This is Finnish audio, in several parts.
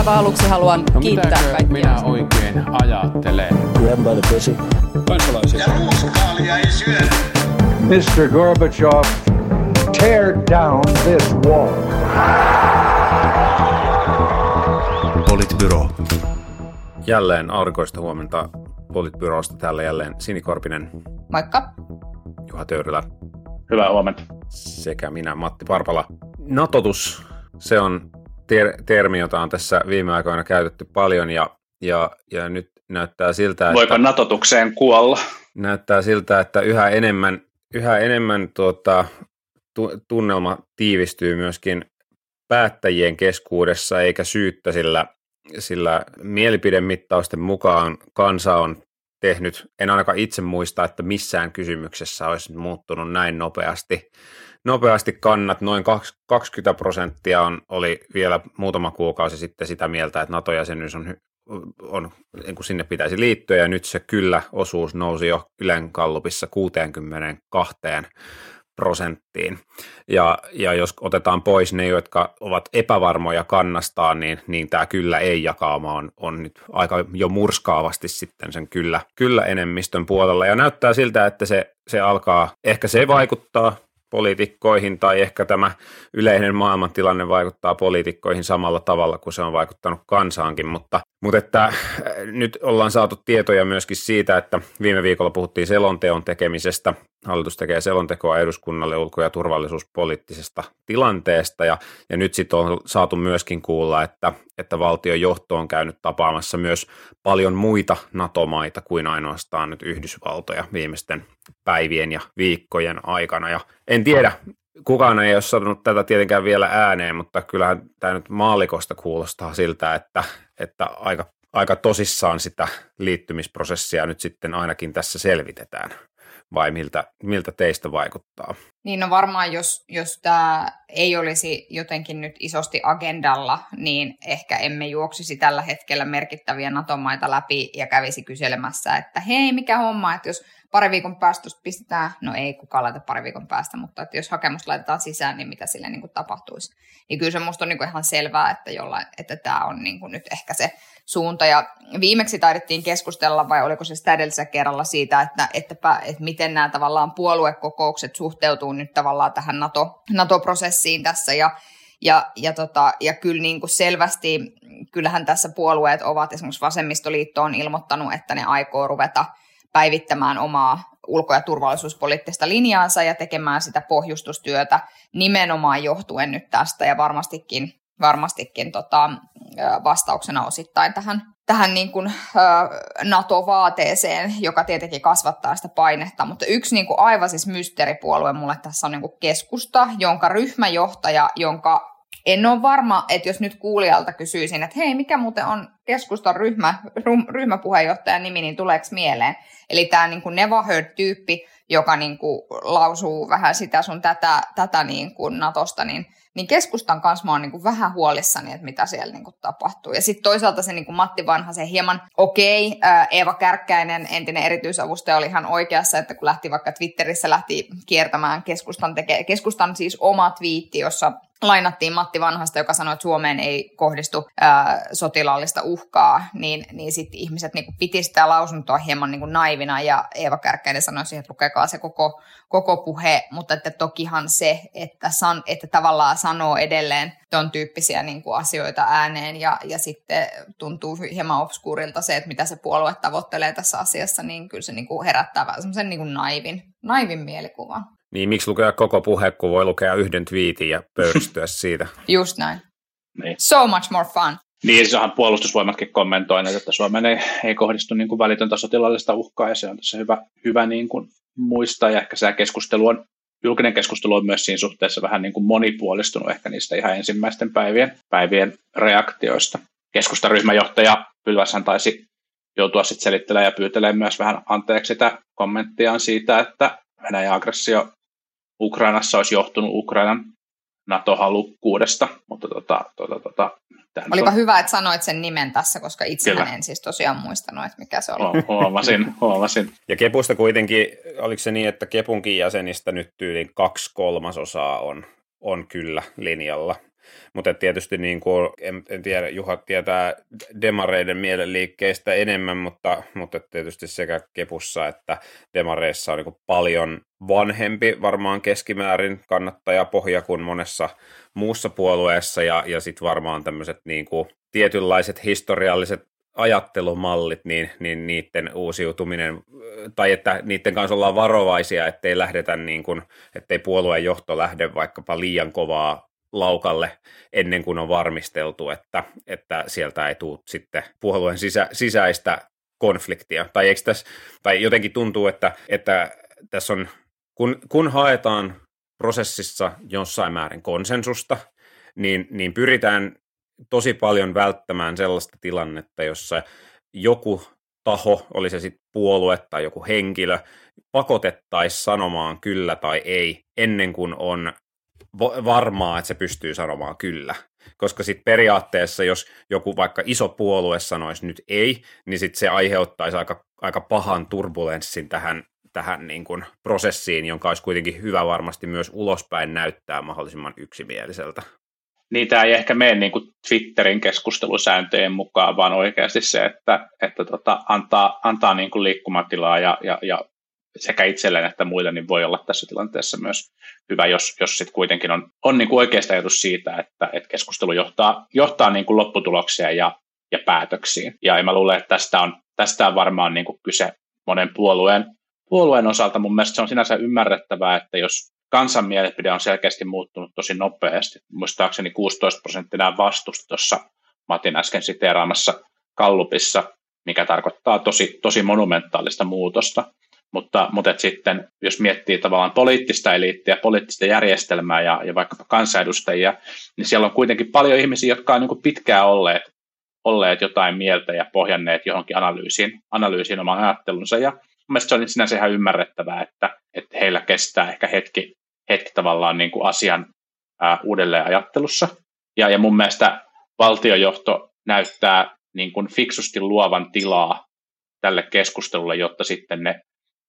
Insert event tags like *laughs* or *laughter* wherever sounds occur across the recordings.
aivan aluksi haluan No kiittää kaikkia. minä oikein ajattelen? Grab by the pussy. kansalaisia. Ja ruuskaalia ei syödä. Mr. Gorbachev, tear down this wall. Politbyro. Jälleen aurinkoista huomenta Politbyrosta. Täällä jälleen Sini Korpinen, Moikka. Juha Töyrylä Hyvää huomenta. sekä minä Matti Parpala. Natotus, se on ter- termi, jota on tässä viime aikoina käytetty paljon ja, ja, ja nyt näyttää siltä, Voiko että, natotukseen kuolla? näyttää siltä, että yhä enemmän, yhä enemmän tuota, tu- tunnelma tiivistyy myöskin päättäjien keskuudessa eikä syyttä, sillä, sillä mielipidemittausten mukaan kansa on tehnyt, en ainakaan itse muista, että missään kysymyksessä olisi muuttunut näin nopeasti. Nopeasti kannat, noin 20 prosenttia on, oli vielä muutama kuukausi sitten sitä mieltä, että NATO-jäsenyys on, on niin kuin sinne pitäisi liittyä, ja nyt se kyllä osuus nousi jo Ylen kallupissa 62 prosenttiin. Ja, ja jos otetaan pois ne, jotka ovat epävarmoja kannastaan, niin, niin tämä kyllä ei jakauma on, on nyt aika jo murskaavasti sitten sen kyllä, kyllä enemmistön puolella. Ja näyttää siltä, että se, se alkaa, ehkä se vaikuttaa poliitikkoihin tai ehkä tämä yleinen maailmantilanne vaikuttaa poliitikkoihin samalla tavalla kuin se on vaikuttanut kansaankin, mutta, mutta että äh, nyt ollaan saatu tietoja myöskin siitä, että viime viikolla puhuttiin selonteon tekemisestä. Hallitus tekee selontekoa eduskunnalle ulko- ja turvallisuuspoliittisesta tilanteesta ja, ja nyt sitten on saatu myöskin kuulla, että, että valtion johto on käynyt tapaamassa myös paljon muita NATO-maita kuin ainoastaan nyt Yhdysvaltoja viimeisten päivien ja viikkojen aikana. Ja en tiedä, kukaan ei ole sanonut tätä tietenkään vielä ääneen, mutta kyllähän tämä nyt maalikosta kuulostaa siltä, että, että aika, aika tosissaan sitä liittymisprosessia nyt sitten ainakin tässä selvitetään. Vai miltä, miltä teistä vaikuttaa? Niin no varmaan, jos, jos tämä ei olisi jotenkin nyt isosti agendalla, niin ehkä emme juoksisi tällä hetkellä merkittäviä NATO-maita läpi ja kävisi kyselemässä, että hei, mikä homma, että jos pari viikon päästä pistetään, no ei kukaan laita pari viikon päästä, mutta että jos hakemus laitetaan sisään, niin mitä sille niin kuin tapahtuisi. Niin kyllä se musta on niin kuin ihan selvää, että, jollain, että tämä on niin kuin nyt ehkä se suunta. Ja viimeksi taidettiin keskustella, vai oliko se sitä edellisellä kerralla siitä, että, että, että miten nämä tavallaan puoluekokoukset suhteutuu nyt tavallaan tähän NATO, NATO-prosessiin tässä. Ja, ja, ja, tota, ja kyllä niin kuin selvästi, kyllähän tässä puolueet ovat, esimerkiksi Vasemmistoliitto on ilmoittanut, että ne aikoo ruveta päivittämään omaa ulko- ja turvallisuuspoliittista linjaansa ja tekemään sitä pohjustustyötä nimenomaan johtuen nyt tästä ja varmastikin, varmastikin tota, vastauksena osittain tähän, tähän niin kuin, NATO-vaateeseen, joka tietenkin kasvattaa sitä painetta. Mutta yksi niin kuin aivan siis mysteeripuolue mulle tässä on niin kuin keskusta, jonka ryhmäjohtaja, jonka en ole varma, että jos nyt kuulijalta kysyisin, että hei, mikä muuten on keskustan ryhmä, ryhmäpuheenjohtajan nimi, niin tuleeko mieleen? Eli tämä niin kuin Neva Heard-tyyppi, joka niin kuin lausuu vähän sitä sun tätä, tätä niin kuin Natosta, niin, niin keskustan kanssa mä oon niin kuin vähän huolissani, että mitä siellä niin kuin tapahtuu. Ja sitten toisaalta se niin kuin Matti Vanha, se hieman okei, okay, Eeva Kärkkäinen, entinen erityisavustaja, oli ihan oikeassa, että kun lähti vaikka Twitterissä lähti kiertämään keskustan, teke, keskustan siis oma twiitti, jossa lainattiin Matti Vanhasta, joka sanoi, että Suomeen ei kohdistu ää, sotilaallista uhkaa, niin, niin sitten ihmiset niin piti sitä lausuntoa hieman niin naivina, ja Eeva Kärkkäinen sanoi siihen, että lukekaa se koko, koko puhe, mutta että tokihan se, että, san, että tavallaan sanoo edelleen ton tyyppisiä niin kuin asioita ääneen, ja, ja sitten tuntuu hieman obskuurilta se, että mitä se puolue tavoittelee tässä asiassa, niin kyllä se niin kuin herättää vähän semmoisen niin naivin, naivin mielikuvan. Niin miksi lukea koko puhe, kun voi lukea yhden twiitin ja pöyristyä *laughs* siitä? Just näin. Niin. So much more fun. Niin, siis onhan puolustusvoimatkin kommentoineet, että Suomeen ei, ei kohdistu niin kuin välitöntä sotilaallista uhkaa, ja se on tässä hyvä, hyvä niin kuin muistaa, ja ehkä se keskustelu on, julkinen keskustelu on myös siinä suhteessa vähän niin kuin monipuolistunut ehkä niistä ihan ensimmäisten päivien, päivien reaktioista. Keskustaryhmäjohtaja Pylväshän taisi joutua sitten selittelemään ja pyytelemään myös vähän anteeksi sitä kommenttiaan siitä, että Venäjän aggressio Ukrainassa olisi johtunut Ukrainan NATO-halukkuudesta, mutta tota, tota, tota, Olipa on... hyvä, että sanoit sen nimen tässä, koska itsehän en siis tosiaan muistanut, että mikä se oli. Huomasin, *laughs* huomasin. Ja Kepusta kuitenkin, oliko se niin, että Kepunkin jäsenistä nyt tyyliin kaksi kolmasosaa on, on kyllä linjalla. Mutta tietysti niin kuin, en, en tiedä, Juha tietää demareiden mielenliikkeistä enemmän, mutta, mutta tietysti sekä Kepussa että demareissa on niin kuin paljon vanhempi varmaan keskimäärin kannattajapohja kuin monessa muussa puolueessa ja, ja sitten varmaan tämmöiset niin kuin tietynlaiset historialliset ajattelumallit, niin, niin niiden uusiutuminen, tai että niiden kanssa ollaan varovaisia, ettei lähdetä niin kuin, ettei puolueen johto lähde vaikkapa liian kovaa laukalle ennen kuin on varmisteltu, että, että sieltä ei tule sitten puolueen sisä, sisäistä konfliktia. Tai, eikö tässä, tai jotenkin tuntuu, että, että tässä on, kun, kun haetaan prosessissa jossain määrin konsensusta, niin, niin pyritään tosi paljon välttämään sellaista tilannetta, jossa joku taho, oli se sitten puolue tai joku henkilö, pakotettaisiin sanomaan kyllä tai ei ennen kuin on varmaa, että se pystyy sanomaan kyllä. Koska sitten periaatteessa, jos joku vaikka iso puolue sanoisi nyt ei, niin sitten se aiheuttaisi aika, aika pahan turbulenssin tähän, tähän niin kuin prosessiin, jonka olisi kuitenkin hyvä varmasti myös ulospäin näyttää mahdollisimman yksimieliseltä niitä ei ehkä mene niin kuin Twitterin keskustelusääntöjen mukaan, vaan oikeasti se, että, että tota, antaa, antaa niin kuin liikkumatilaa ja, ja, ja sekä itselleen että muille, niin voi olla tässä tilanteessa myös hyvä, jos, jos sitten kuitenkin on, on niin kuin oikeasta ajatus siitä, että, että keskustelu johtaa, johtaa niin kuin lopputuloksia ja, ja päätöksiin. Ja mä luulen, että tästä on, tästä on varmaan niin kuin kyse monen puolueen, puolueen osalta. Mun mielestä se on sinänsä ymmärrettävää, että jos kansan mielipide on selkeästi muuttunut tosi nopeasti. Muistaakseni 16 prosenttia vastusti tuossa Matin äsken siteeraamassa Kallupissa, mikä tarkoittaa tosi, tosi monumentaalista muutosta. Mutta, mutta sitten, jos miettii tavallaan poliittista eliittiä, poliittista järjestelmää ja, ja vaikkapa kansanedustajia, niin siellä on kuitenkin paljon ihmisiä, jotka on niin pitkään olleet, olleet jotain mieltä ja pohjanneet johonkin analyysiin, analyysiin oman ajattelunsa. Ja mielestäni se on sinänsä ihan ymmärrettävää, että, että heillä kestää ehkä hetki hetki tavallaan niin kuin asian ää, uudelleen ajattelussa. Ja, ja mun mielestä valtiojohto näyttää niin kuin fiksusti luovan tilaa tälle keskustelulle, jotta sitten ne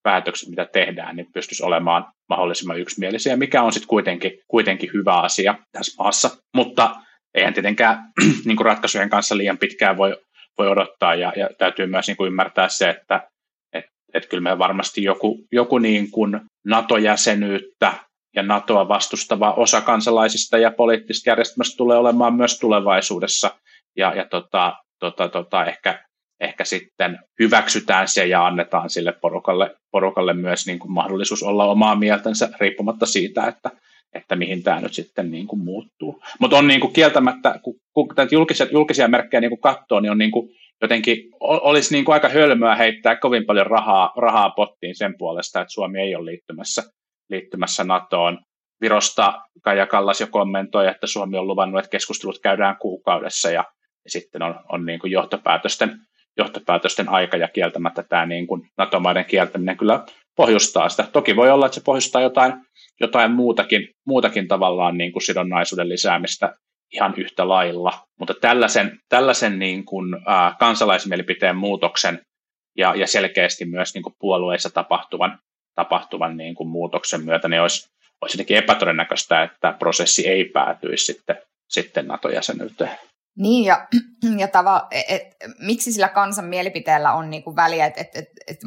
päätökset, mitä tehdään, niin pystyisi olemaan mahdollisimman yksimielisiä, mikä on sitten kuitenkin, kuitenkin hyvä asia tässä maassa. Mutta eihän tietenkään *clears throat* niin kuin ratkaisujen kanssa liian pitkään voi, voi odottaa, ja, ja täytyy myös niin kuin ymmärtää se, että et, et kyllä me varmasti joku, joku niin kuin NATO-jäsenyyttä ja NATOa vastustava osa kansalaisista ja poliittisesta järjestelmästä tulee olemaan myös tulevaisuudessa. Ja, ja tota, tota, tota, ehkä, ehkä sitten hyväksytään se ja annetaan sille porukalle, porukalle myös niin kuin mahdollisuus olla omaa mieltänsä riippumatta siitä, että, että mihin tämä nyt sitten niin kuin muuttuu. Mutta on niin kuin kieltämättä, kun, kun julkisia, julkisia merkkejä niin kuin katsoo, niin on niin kuin jotenkin olisi niin kuin aika hölmöä heittää kovin paljon rahaa, rahaa pottiin sen puolesta, että Suomi ei ole liittymässä liittymässä NATOon. Virosta Kaja Kallas jo kommentoi, että Suomi on luvannut, että keskustelut käydään kuukaudessa ja, ja sitten on, on niin kuin johtopäätösten, johtopäätösten aika ja kieltämättä tämä niin kuin NATO-maiden kieltäminen kyllä pohjustaa sitä. Toki voi olla, että se pohjustaa jotain, jotain muutakin, muutakin tavallaan niin kuin sidonnaisuuden lisäämistä ihan yhtä lailla, mutta tällaisen, tällaisen niin kuin, ää, kansalaismielipiteen muutoksen ja, ja selkeästi myös niin kuin puolueissa tapahtuvan tapahtuvan niin kuin muutoksen myötä, niin olisi, olisi jotenkin epätodennäköistä, että prosessi ei päätyisi sitten, sitten NATO-jäsenyyteen. Niin, ja, *clears throat* ja tava, et, et, miksi sillä kansan mielipiteellä on niinku väliä, että et, et, et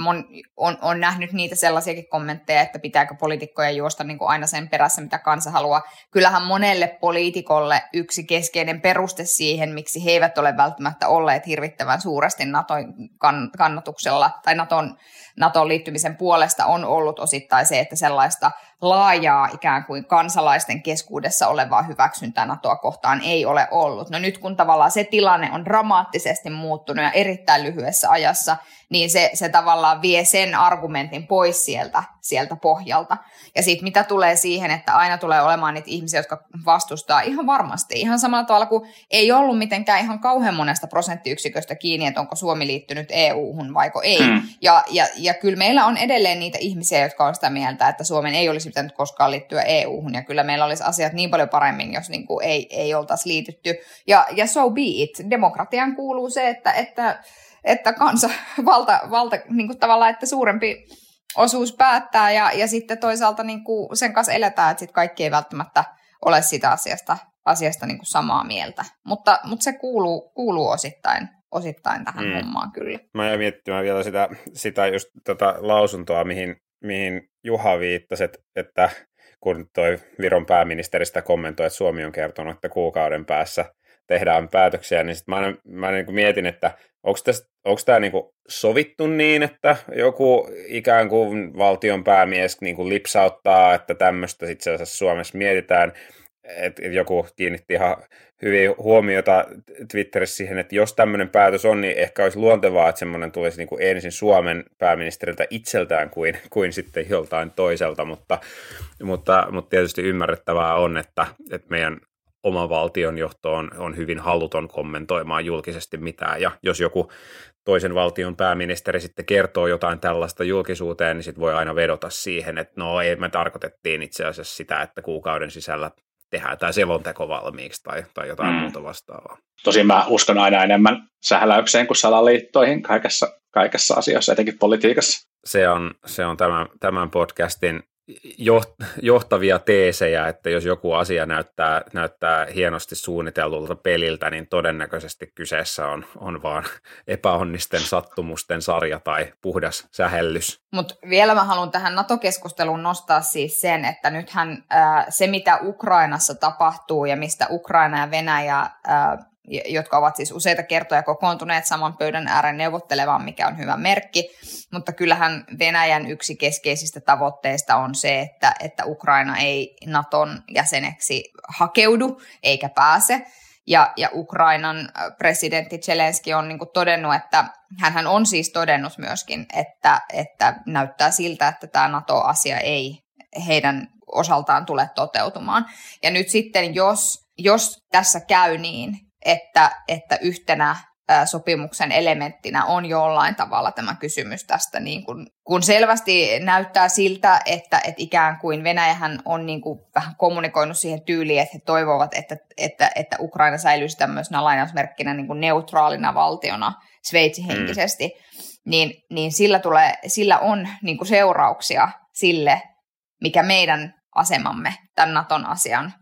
on, on nähnyt niitä sellaisiakin kommentteja, että pitääkö poliitikkoja juosta niinku aina sen perässä, mitä kansa haluaa. Kyllähän monelle poliitikolle yksi keskeinen peruste siihen, miksi he eivät ole välttämättä olleet hirvittävän suuresti Naton kann, kannatuksella tai Naton, Naton liittymisen puolesta on ollut osittain se, että sellaista laajaa ikään kuin kansalaisten keskuudessa olevaa hyväksyntää NATOa kohtaan ei ole ollut. No nyt kun tavallaan se tilanne on dramaattisesti muuttunut ja erittäin lyhyessä ajassa, niin se, se tavallaan vie sen argumentin pois sieltä, sieltä pohjalta. Ja sitten mitä tulee siihen, että aina tulee olemaan niitä ihmisiä, jotka vastustaa ihan varmasti. Ihan samalla tavalla kuin ei ollut mitenkään ihan kauhean monesta prosenttiyksiköstä kiinni, että onko Suomi liittynyt EU-hun vaiko ei. Hmm. Ja, ja, ja kyllä meillä on edelleen niitä ihmisiä, jotka on sitä mieltä, että Suomen ei olisi pitänyt koskaan liittyä EU-hun. Ja kyllä meillä olisi asiat niin paljon paremmin, jos niin kuin ei, ei oltaisi liitytty. Ja, ja so be it. Demokratian kuuluu se, että, että että kansa, *laughs* valta, valta niin kuin tavallaan, että suurempi osuus päättää ja, ja sitten toisaalta niin kuin sen kanssa eletään, että sitten kaikki ei välttämättä ole sitä asiasta asiasta niin kuin samaa mieltä. Mutta, mutta se kuuluu, kuuluu osittain, osittain tähän mm. hommaan kyllä. Mä jäin miettimään vielä sitä, sitä just tota lausuntoa, mihin, mihin Juha viittasi, että, että kun toi Viron pääministeristä kommentoi, että Suomi on kertonut, että kuukauden päässä tehdään päätöksiä, niin sit mä, mä niin mietin, että onko tämä niin sovittu niin, että joku ikään kuin valtion päämies niin kuin lipsauttaa, että tämmöistä itse asiassa Suomessa mietitään, että joku kiinnitti ihan hyvin huomiota Twitterissä siihen, että jos tämmöinen päätös on, niin ehkä olisi luontevaa, että semmoinen tulisi niin kuin ensin Suomen pääministeriltä itseltään kuin, kuin sitten joltain toiselta, mutta, mutta, mutta tietysti ymmärrettävää on, että, että meidän oma valtion johto on, on hyvin haluton kommentoimaan julkisesti mitään, ja jos joku toisen valtion pääministeri sitten kertoo jotain tällaista julkisuuteen, niin sitten voi aina vedota siihen, että no ei, me tarkoitettiin itse asiassa sitä, että kuukauden sisällä tehdään tämä selonteko valmiiksi tai, tai jotain mm. muuta vastaavaa. Tosin mä uskon aina enemmän sähläykseen kuin salaliittoihin kaikessa, kaikessa asiassa, etenkin politiikassa. Se on, se on tämän, tämän podcastin johtavia teesejä, että jos joku asia näyttää, näyttää hienosti suunnitellulta peliltä, niin todennäköisesti kyseessä on, on vaan epäonnisten sattumusten sarja tai puhdas sähellys. Mutta vielä mä haluan tähän NATO-keskusteluun nostaa siis sen, että nythän äh, se, mitä Ukrainassa tapahtuu ja mistä Ukraina ja Venäjä äh, jotka ovat siis useita kertoja kokoontuneet saman pöydän ääreen neuvottelemaan, mikä on hyvä merkki. Mutta kyllähän Venäjän yksi keskeisistä tavoitteista on se, että, että Ukraina ei Naton jäseneksi hakeudu eikä pääse. Ja, ja Ukrainan presidentti Zelensky on niin todennut, että hän on siis todennut myöskin, että, että näyttää siltä, että tämä NATO-asia ei heidän osaltaan tule toteutumaan. Ja nyt sitten, jos, jos tässä käy niin, että, että yhtenä sopimuksen elementtinä on jollain tavalla tämä kysymys tästä, niin kun, kun selvästi näyttää siltä, että, että ikään kuin Venäjähän on niin kuin vähän kommunikoinut siihen tyyliin, että he toivovat, että, että, että Ukraina säilyisi tämmöisenä lainausmerkkinä niin kuin neutraalina valtiona Sveitsi henkisesti, mm. niin, niin sillä, tulee, sillä on niin kuin seurauksia sille, mikä meidän asemamme tämän Naton asian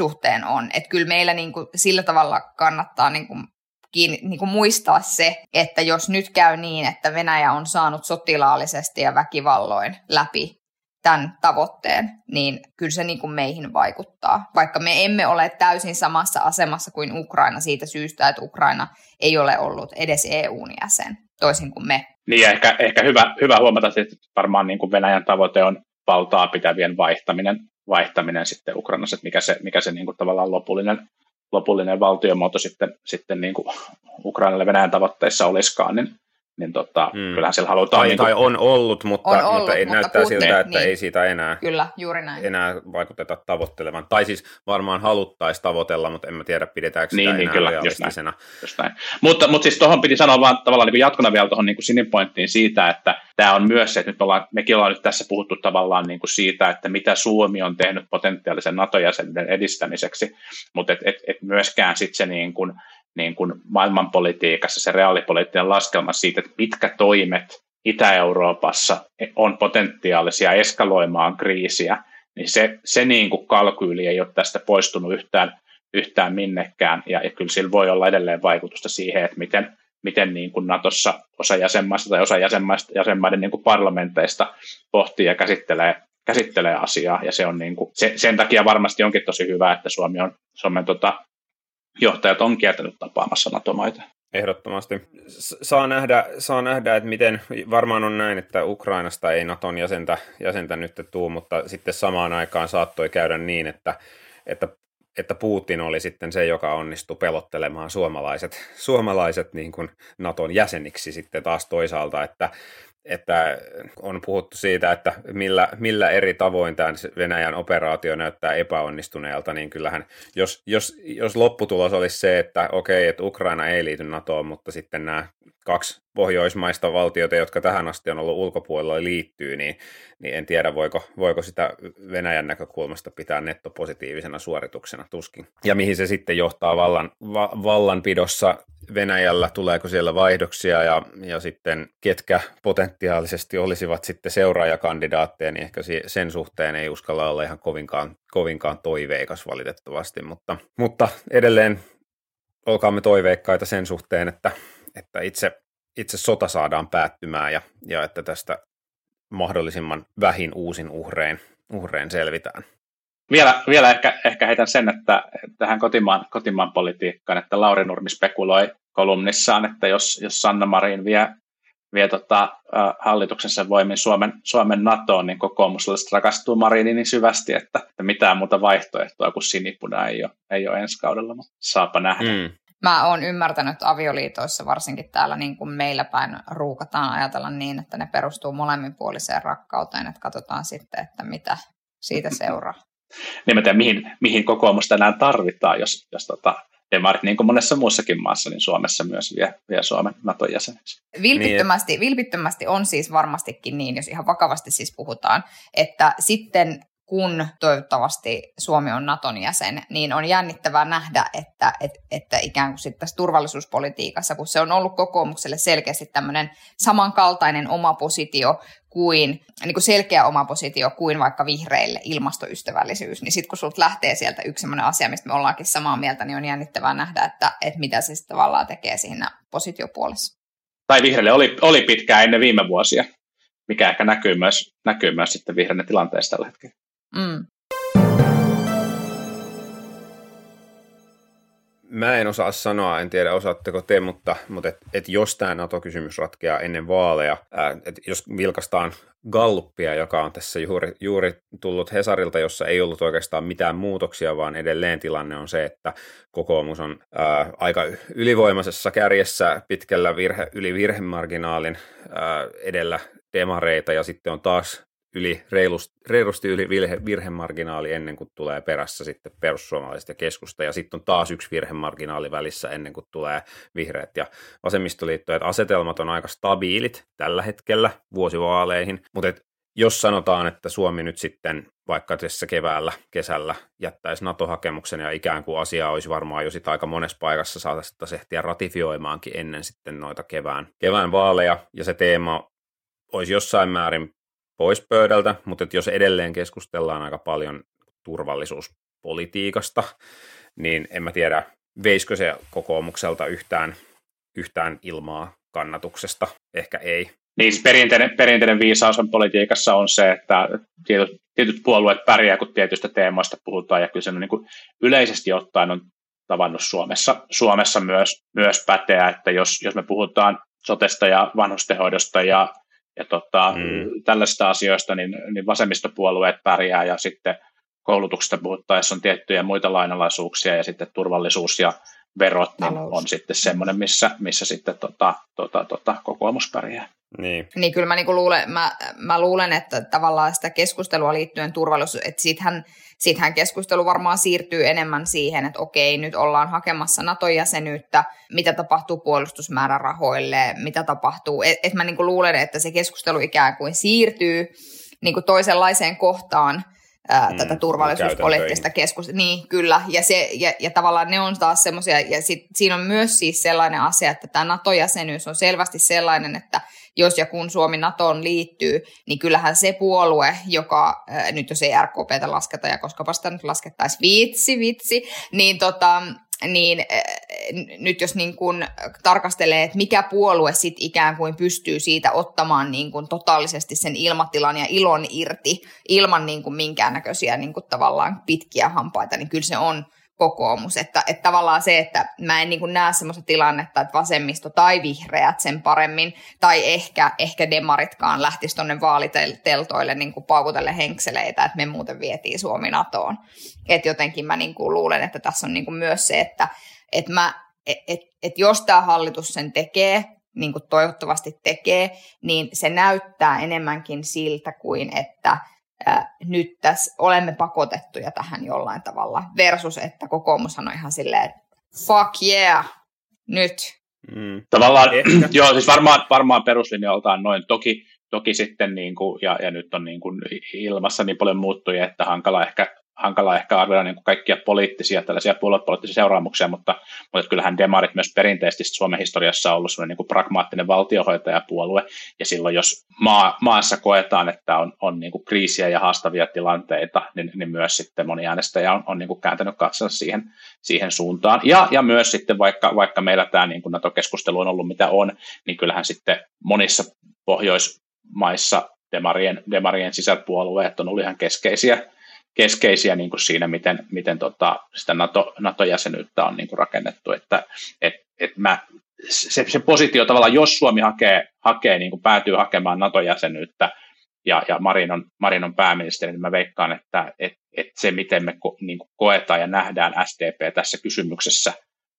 suhteen on. Että kyllä meillä niin kuin sillä tavalla kannattaa niin kuin kiinni, niin kuin muistaa se, että jos nyt käy niin, että Venäjä on saanut sotilaallisesti ja väkivalloin läpi tämän tavoitteen, niin kyllä se niin kuin meihin vaikuttaa. Vaikka me emme ole täysin samassa asemassa kuin Ukraina siitä syystä, että Ukraina ei ole ollut edes EUn jäsen, toisin kuin me. Niin, ehkä, ehkä hyvä, hyvä huomata, että varmaan niin kuin Venäjän tavoite on valtaa pitävien vaihtaminen vaihtaminen sitten Ukrainassa, että mikä se, mikä se niin kuin tavallaan lopullinen, lopullinen valtiomuoto sitten, sitten niin kuin Ukrainalle Venäjän tavoitteissa olisikaan, niin niin tota, hmm. kyllähän siellä halutaan... Tai, niin kuin... tai on ollut, mutta, on ollut, mutta ei mutta näyttää Putin, siltä, että niin. ei siitä enää, Kyllä, juuri näin. enää vaikuteta tavoittelevan. Tai siis varmaan haluttaisiin tavoitella, mutta en mä tiedä, pidetäänkö sitä niin, niin enää niin, kyllä, realistisena. Just näin, just näin. Mutta, mutta siis tuohon piti sanoa vaan tavallaan niin kuin jatkona vielä tuohon niin sinipointtiin siitä, että tämä on myös se, että nyt ollaan, mekin ollaan nyt tässä puhuttu tavallaan niin kuin siitä, että mitä Suomi on tehnyt potentiaalisen NATO-jäsenyyden edistämiseksi, mutta et, et, et myöskään sitten se niin kuin, niin kuin maailmanpolitiikassa se reaalipoliittinen laskelma siitä, että mitkä toimet Itä-Euroopassa on potentiaalisia eskaloimaan kriisiä, niin se, se niin kuin kalkyyli ei ole tästä poistunut yhtään, yhtään minnekään, ja, ja kyllä sillä voi olla edelleen vaikutusta siihen, että miten, miten niin kuin Natossa osa jäsenmaista tai osa jäsenmaista, jäsenmaiden niin kuin parlamenteista pohtii ja käsittelee, käsittelee asiaa, ja se on niin kuin, se, sen takia varmasti onkin tosi hyvä, että Suomi on Suomen tota, johtajat on kieltänyt tapaamassa NATO-maita. Ehdottomasti. Saa nähdä, saa nähdä, että miten, varmaan on näin, että Ukrainasta ei Naton jäsentä, jäsentä nyt tuu, mutta sitten samaan aikaan saattoi käydä niin, että, että, että Putin oli sitten se, joka onnistui pelottelemaan suomalaiset, suomalaiset niin kuin Naton jäseniksi sitten taas toisaalta, että että on puhuttu siitä, että millä, millä eri tavoin tämä Venäjän operaatio näyttää epäonnistuneelta, niin kyllähän, jos, jos, jos lopputulos olisi se, että okei, että Ukraina ei liity NATOon, mutta sitten nämä kaksi pohjoismaista valtiota, jotka tähän asti on ollut ulkopuolella, liittyy, niin, niin en tiedä, voiko, voiko sitä Venäjän näkökulmasta pitää nettopositiivisena suorituksena tuskin. Ja mihin se sitten johtaa vallan, va, vallanpidossa Venäjällä, tuleeko siellä vaihdoksia ja, ja sitten ketkä potentiaalisesti olisivat sitten seuraajakandidaatteja, niin ehkä sen suhteen ei uskalla olla ihan kovinkaan, kovinkaan toiveikas valitettavasti, mutta, mutta edelleen olkaamme toiveikkaita sen suhteen, että, että itse, itse sota saadaan päättymään ja, ja että tästä mahdollisimman vähin uusin uhrein, uhrein selvitään. Vielä, vielä ehkä, ehkä heitän sen, että tähän kotimaan, kotimaan politiikkaan, että Lauri Nurmi spekuloi kolumnissaan, että jos, jos Sanna Marin vie, vie tota, äh, hallituksensa voimin Suomen, Suomen NATOon, niin kokoomuslaiset rakastuu Mariniin niin syvästi, että, että mitään muuta vaihtoehtoa kuin sinipuna ei ole, ei ole ensi kaudella, mutta saapa nähdä. Mm. Mä oon ymmärtänyt avioliitoissa, varsinkin täällä niin kuin meillä päin ruukataan ajatella niin, että ne perustuu molemminpuoliseen rakkauteen, että katsotaan sitten, että mitä siitä seuraa niin mä tiedän, mihin, mihin kokoomus tänään tarvitaan, jos, jos tota, demarit, niin kuin monessa muussakin maassa, niin Suomessa myös vie, vie Suomen Naton jäseneksi. Vilpittömästi, niin. vilpittömästi on siis varmastikin niin, jos ihan vakavasti siis puhutaan, että sitten kun toivottavasti Suomi on Naton jäsen, niin on jännittävää nähdä, että, että, että ikään kuin sitten tässä turvallisuuspolitiikassa, kun se on ollut kokoomukselle selkeästi tämmöinen samankaltainen oma positio kuin, niin kuin selkeä oma positio kuin vaikka vihreille ilmastoystävällisyys, niin sitten kun sulta lähtee sieltä yksi sellainen asia, mistä me ollaankin samaa mieltä, niin on jännittävää nähdä, että, että mitä se sitten tavallaan tekee siinä positiopuolessa. Tai vihreille oli, oli pitkään ennen viime vuosia, mikä ehkä näkyy myös, näkyy myös sitten vihreiden tilanteessa tällä hetkellä. Mm. Mä en osaa sanoa, en tiedä osaatteko te, mutta, mutta et, et jos tämä NATO-kysymys ratkeaa ennen vaaleja, ää, et jos vilkastaan Galluppia, joka on tässä juuri, juuri tullut Hesarilta, jossa ei ollut oikeastaan mitään muutoksia, vaan edelleen tilanne on se, että kokoomus on ää, aika ylivoimaisessa kärjessä pitkällä virhe, yli virhemarginaalin ää, edellä demareita ja sitten on taas yli reilusti, reilusti yli virhe, virhemarginaali ennen kuin tulee perässä sitten perussuomalaiset ja keskusta, ja sitten on taas yksi virhemarginaali välissä ennen kuin tulee vihreät. Ja vasemmistoliitto, että asetelmat on aika stabiilit tällä hetkellä vuosivaaleihin, mutta et jos sanotaan, että Suomi nyt sitten vaikka tässä keväällä, kesällä jättäisi NATO-hakemuksen ja ikään kuin asia olisi varmaan jo sitten aika monessa paikassa saataisiin ehtiä ratifioimaankin ennen sitten noita kevään, kevään vaaleja, ja se teema olisi jossain määrin pois pöydältä, mutta jos edelleen keskustellaan aika paljon turvallisuuspolitiikasta, niin en mä tiedä, veisikö se kokoomukselta yhtään, yhtään ilmaa kannatuksesta, ehkä ei. Niin, siis perinteinen, perinteinen viisaus on politiikassa on se, että tietyt, tietyt puolueet pärjää, kun tietystä teemoista puhutaan, ja kyllä se on niin kuin yleisesti ottaen on tavannut Suomessa, Suomessa myös, myös päteä, että jos, jos me puhutaan sotesta ja vanhustenhoidosta ja ja tota, mm. tällaisista asioista niin, niin vasemmistopuolueet pärjää ja sitten koulutuksesta puhuttaessa on tiettyjä muita lainalaisuuksia ja sitten turvallisuus ja verot niin on sitten semmoinen, missä, missä sitten tota, tota, tota, kokoomus pärjää. Niin. niin kyllä mä, niinku luulen, mä, mä luulen, että tavallaan sitä keskustelua liittyen turvallisuus, että siitähän, siitähän keskustelu varmaan siirtyy enemmän siihen, että okei, nyt ollaan hakemassa NATO-jäsenyyttä, mitä tapahtuu puolustusmäärärahoille, mitä tapahtuu, että et mä niinku luulen, että se keskustelu ikään kuin siirtyy niinku toisenlaiseen kohtaan, ää, mm, tätä turvallisuuspoliittista keskustelua. Niin, kyllä. Ja, se, ja, ja tavallaan ne on taas semmoisia, ja sit, siinä on myös siis sellainen asia, että tämä NATO-jäsenyys on selvästi sellainen, että jos ja kun Suomi NATOon liittyy, niin kyllähän se puolue, joka, ää, nyt jos ei RKPtä lasketa, ja koska sitä nyt laskettaisiin vitsi, vitsi, niin tota, niin äh, nyt jos niin kuin tarkastelee, että mikä puolue sit ikään kuin pystyy siitä ottamaan niin kuin totaalisesti sen ilmatilan ja ilon irti ilman niin kuin minkäännäköisiä niin kuin tavallaan pitkiä hampaita, niin kyllä se on kokoomus. Että, että tavallaan se, että mä en niin näe sellaista tilannetta, että vasemmisto tai vihreät sen paremmin, tai ehkä, ehkä demaritkaan lähtisi tuonne vaaliteltoille niin paukutelle henkseleitä, että me muuten vietiin Suomi NATOon. Että jotenkin mä niin luulen, että tässä on niin myös se, että, että mä, et, et, et jos tämä hallitus sen tekee, niin kuin toivottavasti tekee, niin se näyttää enemmänkin siltä kuin, että nyt tässä olemme pakotettuja tähän jollain tavalla, versus että kokoomushan on ihan silleen, että fuck yeah, nyt. Mm. Tavallaan, *clears throat* joo, siis varmaan, varmaan peruslinjaltaan noin. Toki, toki sitten, niin kuin, ja, ja nyt on niin kuin ilmassa niin paljon muuttuja, että hankala ehkä, hankala ehkä arvioida niin kaikkia poliittisia, tällaisia puoluepoliittisia seuraamuksia, mutta, mutta kyllähän demarit myös perinteisesti Suomen historiassa on ollut sellainen niin pragmaattinen valtiohoitajapuolue, ja silloin jos maa, maassa koetaan, että on, on niin kuin kriisiä ja haastavia tilanteita, niin, niin myös sitten moni äänestäjä on, on niin kuin kääntänyt katsella siihen, siihen suuntaan. Ja, ja myös sitten vaikka, vaikka meillä tämä niin kuin NATO-keskustelu on ollut mitä on, niin kyllähän sitten monissa Pohjoismaissa demarien, demarien sisäpuolueet on ollut ihan keskeisiä, keskeisiä niin kuin siinä, miten, miten tota, sitä NATO, NATO-jäsenyyttä on niin kuin rakennettu. Että, et, et mä, se, se positio tavallaan, jos Suomi hakee, hakee niin kuin päätyy hakemaan NATO-jäsenyyttä, ja, ja Marin, on, Marin on pääministeri, niin mä veikkaan, että et, et se, miten me ko, niin kuin koetaan ja nähdään SDP tässä kysymyksessä,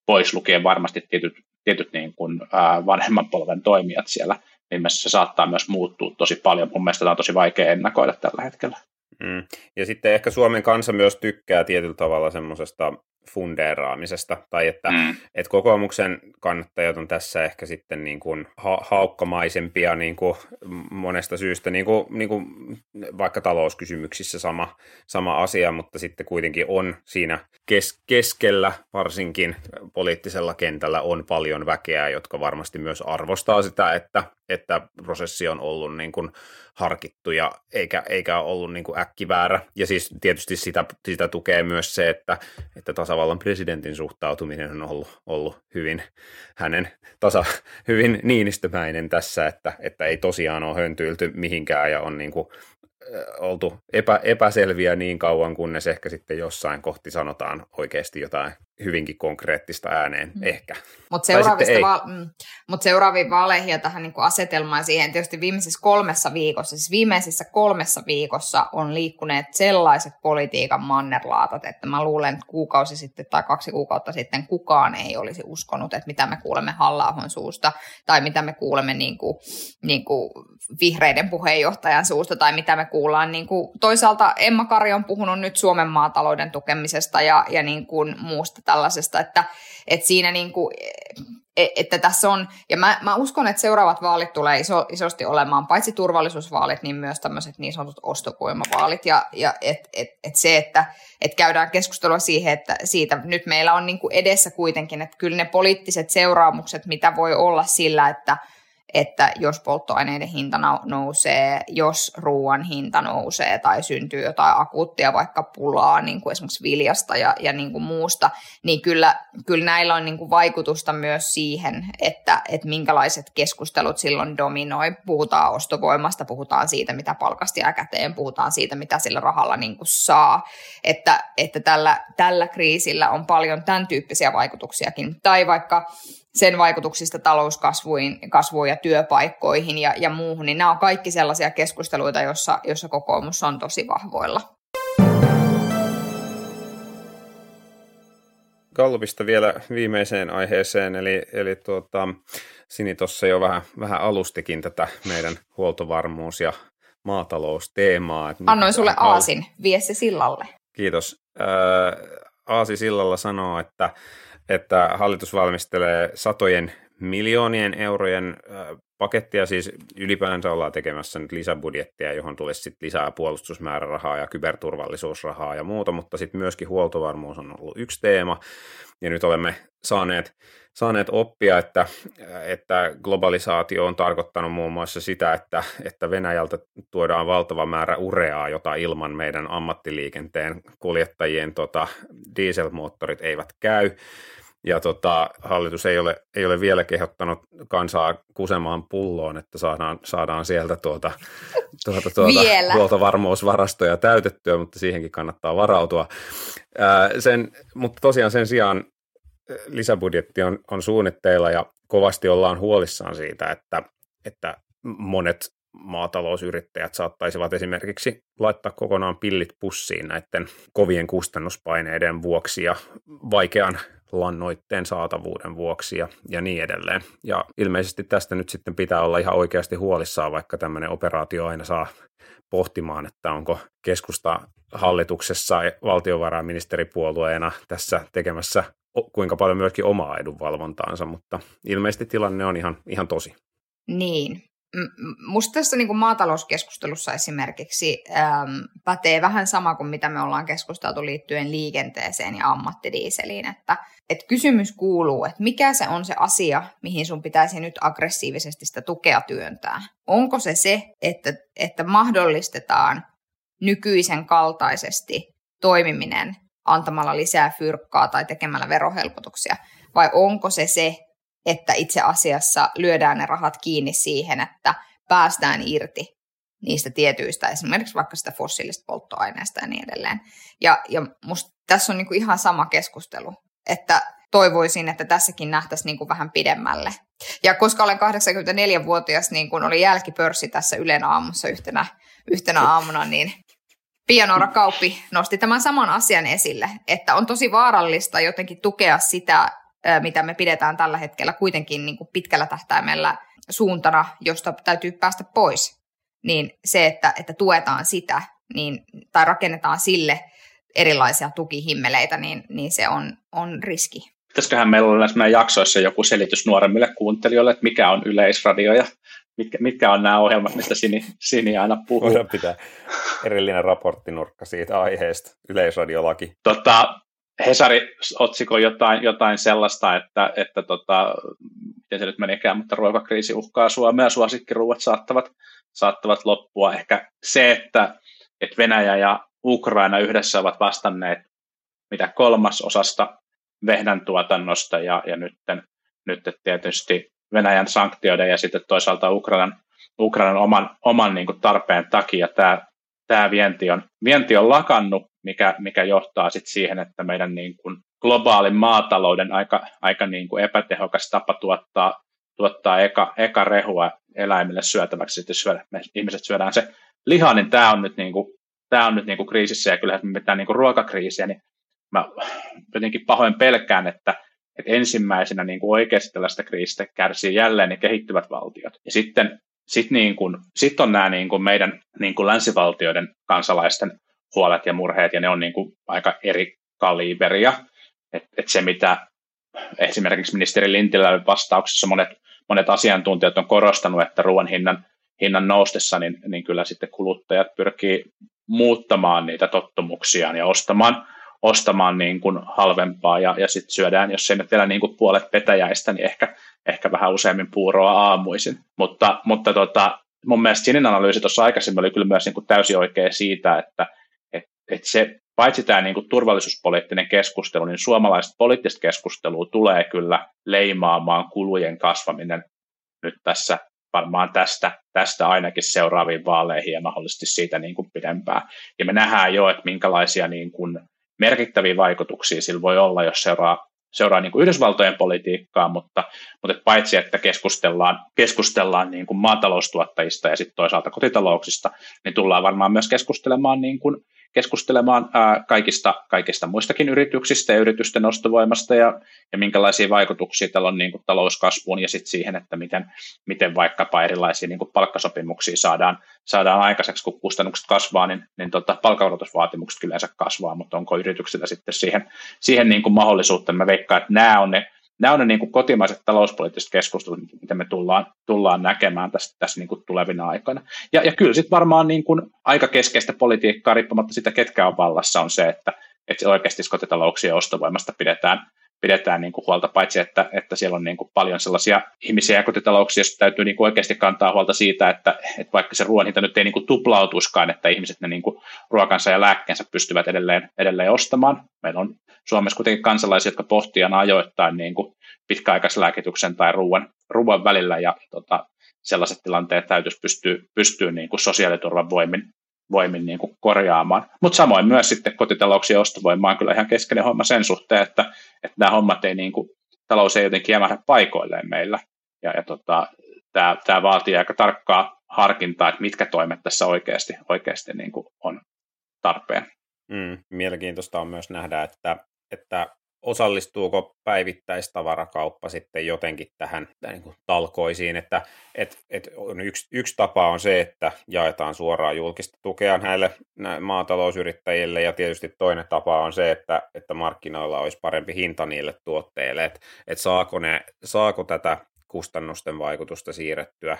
pois lukien varmasti tietyt, tietyt niin kuin, ää, vanhemman polven toimijat siellä, niin se saattaa myös muuttua tosi paljon. Mun mielestä tämä on tosi vaikea ennakoida tällä hetkellä. Mm. Ja sitten ehkä Suomen kansa myös tykkää tietyllä tavalla semmoisesta fundeeraamisesta, tai että mm. et kokoomuksen kannattajat on tässä ehkä sitten niin kuin ha- haukkamaisempia niin kuin monesta syystä, niin kuin, niin kuin vaikka talouskysymyksissä sama, sama asia, mutta sitten kuitenkin on siinä kes- keskellä varsinkin poliittisella kentällä on paljon väkeä, jotka varmasti myös arvostaa sitä, että, että prosessi on ollut niin kuin harkittu ja eikä, eikä ollut niin kuin äkkiväärä. Ja siis tietysti sitä, sitä tukee myös se, että, että tasavallan presidentin suhtautuminen on ollut, ollut hyvin hänen tasa, hyvin niinistömäinen tässä, että, että ei tosiaan ole höntyilty mihinkään ja on niin kuin oltu epä, epäselviä niin kauan, kunnes ehkä sitten jossain kohti sanotaan oikeasti jotain hyvinkin konkreettista ääneen, mm. ehkä. Mutta seuraavista va- mm, mut seuraaviin vaaleihin ja tähän niinku asetelmaan siihen, tietysti viimeisessä kolmessa viikossa, siis viimeisissä kolmessa viikossa on liikkuneet sellaiset politiikan mannerlaatat, että mä luulen, että kuukausi sitten tai kaksi kuukautta sitten kukaan ei olisi uskonut, että mitä me kuulemme halla suusta tai mitä me kuulemme niinku, niinku vihreiden puheenjohtajan suusta tai mitä me kuullaan. Niinku, toisaalta Emma Kari on puhunut nyt Suomen maatalouden tukemisesta ja, ja niinku muusta tällaisesta, että, että siinä niin kuin, e, että tässä on, ja mä, mä uskon, että seuraavat vaalit tulee iso, isosti olemaan paitsi turvallisuusvaalit, niin myös tämmöiset niin sanotut ostovoimavaalit, ja, ja et, et, et se, että et käydään keskustelua siihen, että siitä nyt meillä on niin kuin edessä kuitenkin, että kyllä ne poliittiset seuraamukset, mitä voi olla sillä, että että jos polttoaineiden hinta nousee, jos ruoan hinta nousee tai syntyy jotain akuuttia vaikka pulaa niin kuin esimerkiksi viljasta ja, ja niin kuin muusta, niin kyllä, kyllä näillä on niin kuin vaikutusta myös siihen, että, että minkälaiset keskustelut silloin dominoi. Puhutaan ostovoimasta, puhutaan siitä, mitä palkasti jää käteen, puhutaan siitä, mitä sillä rahalla niin kuin saa. Että, että tällä, tällä kriisillä on paljon tämän tyyppisiä vaikutuksiakin. Tai vaikka sen vaikutuksista talouskasvuun kasvuun ja työpaikkoihin ja, ja muuhun, niin nämä on kaikki sellaisia keskusteluita, joissa, jossa kokoomus on tosi vahvoilla. Gallupista vielä viimeiseen aiheeseen, eli, eli tuota, Sini tuossa jo vähän, vähän alustikin tätä meidän huoltovarmuus- ja maatalousteemaa. Annoin sulle aasin, vie se sillalle. Kiitos. Aasi sillalla sanoo, että että hallitus valmistelee satojen miljoonien eurojen pakettia, siis ylipäänsä ollaan tekemässä nyt lisäbudjettia, johon tulisi sitten lisää puolustusmäärärahaa ja kyberturvallisuusrahaa ja muuta, mutta sitten myöskin huoltovarmuus on ollut yksi teema, ja nyt olemme saaneet, saaneet oppia, että, että globalisaatio on tarkoittanut muun muassa sitä, että, että Venäjältä tuodaan valtava määrä ureaa, jota ilman meidän ammattiliikenteen kuljettajien tota, dieselmoottorit eivät käy, ja tota, hallitus ei ole, ei ole vielä kehottanut kansaa kusemaan pulloon, että saadaan, saadaan sieltä tuota, tuota, tuota huoltovarmuusvarastoja täytettyä, mutta siihenkin kannattaa varautua. Ää, sen, mutta tosiaan sen sijaan lisäbudjetti on, on suunnitteilla ja kovasti ollaan huolissaan siitä, että, että monet maatalousyrittäjät saattaisivat esimerkiksi laittaa kokonaan pillit pussiin näiden kovien kustannuspaineiden vuoksi ja vaikean lannoitteen saatavuuden vuoksi ja, ja niin edelleen. Ja ilmeisesti tästä nyt sitten pitää olla ihan oikeasti huolissaan, vaikka tämmöinen operaatio aina saa pohtimaan, että onko keskusta hallituksessa valtiovarainministeripuolueena tässä tekemässä kuinka paljon myöskin omaa edunvalvontaansa, mutta ilmeisesti tilanne on ihan, ihan tosi. Niin, musta tässä niin kuin maatalouskeskustelussa esimerkiksi äm, pätee vähän sama kuin mitä me ollaan keskusteltu liittyen liikenteeseen ja ammattidiiseliin, että et kysymys kuuluu, että mikä se on se asia, mihin sun pitäisi nyt aggressiivisesti sitä tukea työntää. Onko se se, että, että mahdollistetaan nykyisen kaltaisesti toimiminen antamalla lisää fyrkkaa tai tekemällä verohelpotuksia, vai onko se se, että itse asiassa lyödään ne rahat kiinni siihen, että päästään irti niistä tietyistä, esimerkiksi vaikka sitä fossiilista polttoaineesta ja niin edelleen. Ja, ja musta tässä on niinku ihan sama keskustelu, että toivoisin, että tässäkin nähtäisiin niinku vähän pidemmälle. Ja koska olen 84-vuotias, niin kun oli jälkipörssi tässä Ylen aamussa yhtenä, yhtenä aamuna, niin Pianora Kauppi nosti tämän saman asian esille, että on tosi vaarallista jotenkin tukea sitä mitä me pidetään tällä hetkellä kuitenkin niin kuin pitkällä tähtäimellä suuntana, josta täytyy päästä pois, niin se, että, että tuetaan sitä niin, tai rakennetaan sille erilaisia tukihimmeleitä, niin, niin se on, on riski. Pitäisiköhän meillä olla näissä meidän jaksoissa joku selitys nuoremmille kuuntelijoille, että mikä on yleisradio ja mitkä, mitkä on nämä ohjelmat, mistä Sini, Sini aina puhuu. Voidaan pitää erillinen raporttinurkka siitä aiheesta, yleisradiolaki. Tota, Hesari otsikoi jotain, jotain sellaista, että, että tota, miten se nyt menikään, mutta ruokakriisi uhkaa Suomea, suosikkiruuat saattavat, saattavat loppua. Ehkä se, että, että Venäjä ja Ukraina yhdessä ovat vastanneet mitä kolmasosasta vehnän tuotannosta ja, ja nyt, nyt tietysti Venäjän sanktioiden ja sitten toisaalta Ukrainan, Ukrainan oman, oman niin tarpeen takia tämä, tämä vienti, on, vienti on lakannut mikä, mikä johtaa sit siihen, että meidän niin kuin globaalin maatalouden aika, aika niin kuin epätehokas tapa tuottaa, tuottaa eka, eka rehua eläimille syötäväksi, sitten syödä, me ihmiset syödään se liha, niin tämä on nyt, niin kuin, tämä on nyt niin kuin kriisissä ja kyllä me mitään niin kuin ruokakriisiä, niin mä jotenkin pahoin pelkään, että, että ensimmäisenä niin kuin oikeasti tällaista kriisistä kärsii jälleen ne kehittyvät valtiot. Ja sitten sit niin kuin, sit on nämä niin kuin meidän niin kuin länsivaltioiden kansalaisten huolet ja murheet, ja ne on niin kuin aika eri kaliberia. Et, et se, mitä esimerkiksi ministeri Lintilä vastauksessa monet, monet asiantuntijat on korostanut, että ruoan hinnan, hinnan noustessa, niin, niin kyllä sitten kuluttajat pyrkii muuttamaan niitä tottumuksiaan ja ostamaan, ostamaan niin kuin halvempaa ja, ja sitten syödään, jos ei nyt vielä niin kuin puolet petäjäistä, niin ehkä, ehkä vähän useammin puuroa aamuisin. Mutta, mutta tota, mun mielestä Sinin analyysi tuossa aikaisemmin oli kyllä myös niin kuin täysin oikea siitä, että että se, paitsi tämä niin kuin turvallisuuspoliittinen keskustelu, niin suomalaista poliittista keskustelua tulee kyllä leimaamaan kulujen kasvaminen nyt tässä varmaan tästä, tästä ainakin seuraaviin vaaleihin ja mahdollisesti siitä niin kuin pidempään. Ja me nähdään jo, että minkälaisia niin kuin merkittäviä vaikutuksia sillä voi olla, jos seuraa, seuraa niin kuin Yhdysvaltojen politiikkaa, mutta, mutta että paitsi että keskustellaan, keskustellaan niin kuin maataloustuottajista ja sitten toisaalta kotitalouksista, niin tullaan varmaan myös keskustelemaan niin kuin keskustelemaan ää, kaikista, kaikista muistakin yrityksistä ja yritysten ostovoimasta ja, ja minkälaisia vaikutuksia tällä on niin kuin talouskasvuun ja sitten siihen, että miten, miten vaikkapa erilaisia niin kuin palkkasopimuksia saadaan, saadaan aikaiseksi, kun kustannukset kasvaa, niin, niin tota, palkankorotusvaatimukset yleensä kasvaa, mutta onko yrityksillä sitten siihen, siihen niin kuin mahdollisuutta, mä veikkaan, että nämä on ne nämä on ne niin kuin kotimaiset talouspoliittiset keskustelut, mitä me tullaan, tullaan näkemään tässä, tässä niin kuin tulevina aikoina. Ja, ja kyllä sitten varmaan niin kuin aika keskeistä politiikkaa, riippumatta sitä, ketkä on vallassa, on se, että, että oikeasti kotitalouksien ostovoimasta pidetään, pidetään niin kuin huolta, paitsi että, että siellä on niin kuin paljon sellaisia ihmisiä ja kotitalouksia, joista täytyy niin kuin oikeasti kantaa huolta siitä, että, että vaikka se ruoan hinta nyt ei niin kuin tuplautuskaan, että ihmiset ne niin kuin ruokansa ja lääkkeensä pystyvät edelleen, edelleen ostamaan. Meillä on Suomessa kuitenkin kansalaisia, jotka pohtii aina ajoittain niin kuin pitkäaikaislääkityksen tai ruoan, ruoan välillä, ja tota, sellaiset tilanteet täytyisi pystyä, pystyä niin kuin sosiaaliturvan voimin, voimin niin kuin korjaamaan. Mutta samoin myös sitten kotitalouksien ostovoima on kyllä ihan keskeinen homma sen suhteen, että, että nämä hommat ei, niin kuin, talous ei jotenkin jäämähdä paikoilleen meillä. Ja, ja tota, tämä, tämä vaatii aika tarkkaa harkintaa, että mitkä toimet tässä oikeasti, oikeasti niin kuin on tarpeen. Mm, mielenkiintoista on myös nähdä, että, että osallistuuko päivittäistavarakauppa sitten jotenkin tähän niin kuin talkoisiin, että et, et yksi, yksi tapa on se, että jaetaan suoraan julkista tukea näille maatalousyrittäjille ja tietysti toinen tapa on se, että, että markkinoilla olisi parempi hinta niille tuotteille, että et saako, saako tätä kustannusten vaikutusta siirrettyä,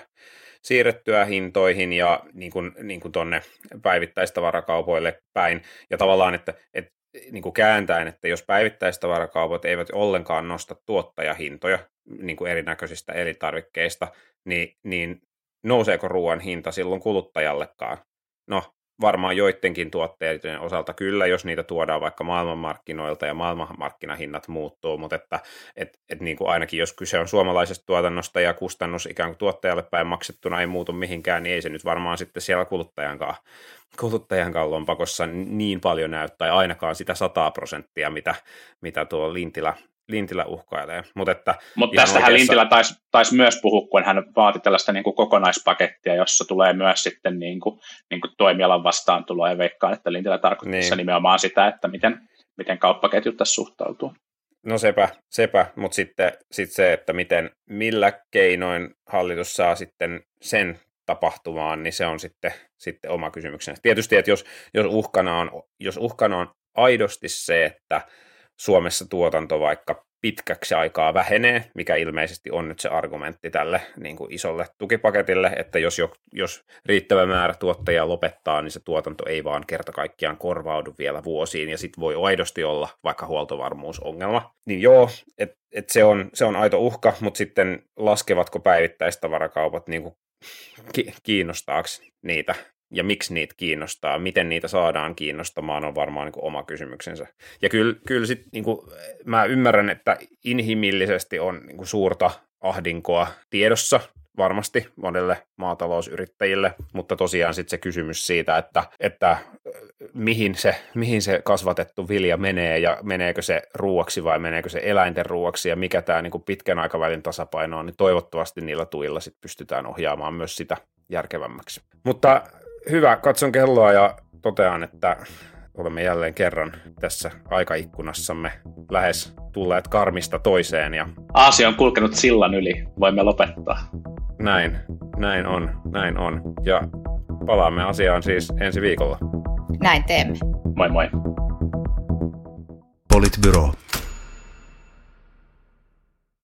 siirrettyä hintoihin ja niin kuin, niin kuin tonne päivittäistavarakaupoille päin. Ja tavallaan, että, että niin kuin kääntäen, että jos päivittäistavarakaupat eivät ollenkaan nosta tuottajahintoja niin kuin erinäköisistä elintarvikkeista, niin, niin nouseeko ruoan hinta silloin kuluttajallekaan? No, varmaan joidenkin tuotteiden osalta kyllä, jos niitä tuodaan vaikka maailmanmarkkinoilta ja maailmanmarkkinahinnat muuttuu, mutta että et, et niin kuin ainakin jos kyse on suomalaisesta tuotannosta ja kustannus ikään kuin tuottajalle päin maksettuna ei muutu mihinkään, niin ei se nyt varmaan sitten siellä kuluttajankaan, kuluttajankaan lompakossa niin paljon näyttää, ainakaan sitä 100 prosenttia, mitä, mitä tuo Lintilä Lintilä uhkailee. Mut että Mutta tästähän oikeassa... Lintilä taisi tais myös puhua, kun hän vaati tällaista niin kuin kokonaispakettia, jossa tulee myös sitten niin kuin, niin kuin toimialan vastaantuloa ja veikkaan, että Lintilä tarkoittaa niin. nimenomaan sitä, että miten, miten kauppaketjut tässä suhtautuu. No sepä, sepä. mutta sitten sit se, että miten, millä keinoin hallitus saa sitten sen tapahtumaan, niin se on sitten, sitten oma kysymyksensä. Tietysti, että jos, jos, uhkana on, jos uhkana on aidosti se, että Suomessa tuotanto vaikka pitkäksi aikaa vähenee, mikä ilmeisesti on nyt se argumentti tälle niin kuin isolle tukipaketille, että jos, jo, jos riittävä määrä tuottajia lopettaa, niin se tuotanto ei vaan kerta kaikkiaan korvaudu vielä vuosiin, ja sitten voi aidosti olla vaikka huoltovarmuusongelma. Niin joo, että et se, on, se on aito uhka, mutta sitten laskevatko päivittäistavarakaupat niin kuin kiinnostaako niitä ja miksi niitä kiinnostaa, miten niitä saadaan kiinnostamaan, on varmaan niin kuin oma kysymyksensä. Ja kyllä, kyllä sit, niin kuin, mä ymmärrän, että inhimillisesti on niin kuin suurta ahdinkoa tiedossa varmasti monelle maatalousyrittäjille, mutta tosiaan sitten se kysymys siitä, että, että mihin, se, mihin se kasvatettu vilja menee ja meneekö se ruuaksi vai meneekö se eläinten ruuaksi ja mikä tämä niin pitkän aikavälin tasapaino on, niin toivottavasti niillä tuilla sit pystytään ohjaamaan myös sitä järkevämmäksi. Mutta hyvä, katson kelloa ja totean, että olemme jälleen kerran tässä aikaikkunassamme lähes tulleet karmista toiseen. Ja... Aasia on kulkenut sillan yli, voimme lopettaa. Näin, näin on, näin on. Ja palaamme asiaan siis ensi viikolla. Näin teemme. Moi moi. Politbyro.